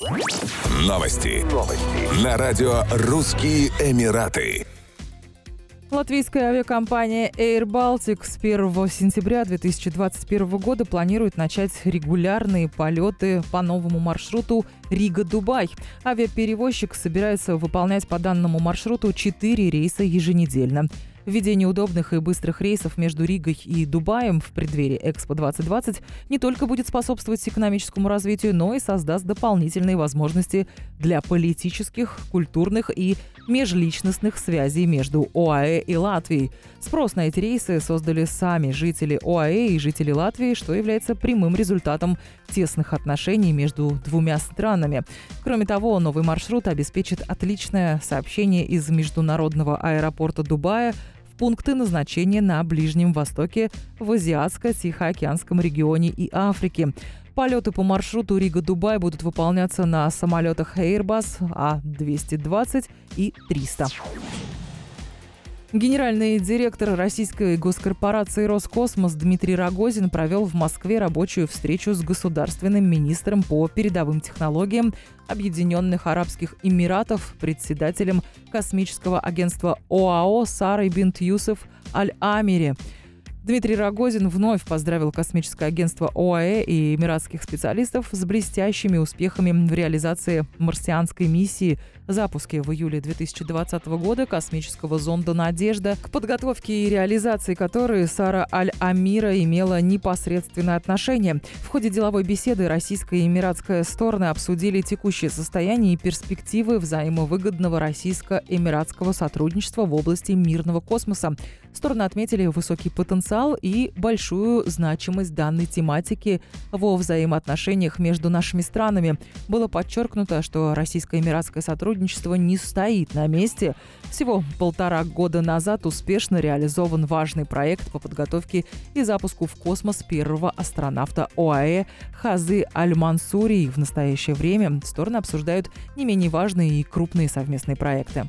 Новости. Новости. На радио «Русские Эмираты». Латвийская авиакомпания Air Baltic с 1 сентября 2021 года планирует начать регулярные полеты по новому маршруту Рига-Дубай. Авиаперевозчик собирается выполнять по данному маршруту 4 рейса еженедельно. Введение удобных и быстрых рейсов между Ригой и Дубаем в преддверии Экспо 2020 не только будет способствовать экономическому развитию, но и создаст дополнительные возможности для политических, культурных и межличностных связей между ОАЭ и Латвией. Спрос на эти рейсы создали сами жители ОАЭ и жители Латвии, что является прямым результатом тесных отношений между двумя странами. Кроме того, новый маршрут обеспечит отличное сообщение из международного аэропорта Дубая пункты назначения на Ближнем Востоке, в Азиатско-Тихоокеанском регионе и Африке. Полеты по маршруту Рига-Дубай будут выполняться на самолетах Airbus А-220 и 300. Генеральный директор российской госкорпорации «Роскосмос» Дмитрий Рогозин провел в Москве рабочую встречу с государственным министром по передовым технологиям Объединенных Арабских Эмиратов, председателем космического агентства ОАО Сарой Бинт Юсеф Аль-Амири. Дмитрий Рогозин вновь поздравил космическое агентство ОАЭ и эмиратских специалистов с блестящими успехами в реализации марсианской миссии запуске в июле 2020 года космического зонда «Надежда», к подготовке и реализации которой Сара Аль-Амира имела непосредственное отношение. В ходе деловой беседы российская и эмиратская стороны обсудили текущее состояние и перспективы взаимовыгодного российско-эмиратского сотрудничества в области мирного космоса. Стороны отметили высокий потенциал и большую значимость данной тематики во взаимоотношениях между нашими странами. Было подчеркнуто, что российско-эмиратское сотрудничество не стоит на месте. Всего полтора года назад успешно реализован важный проект по подготовке и запуску в космос первого астронавта ОАЭ Хазы Аль-Мансури. В настоящее время стороны обсуждают не менее важные и крупные совместные проекты.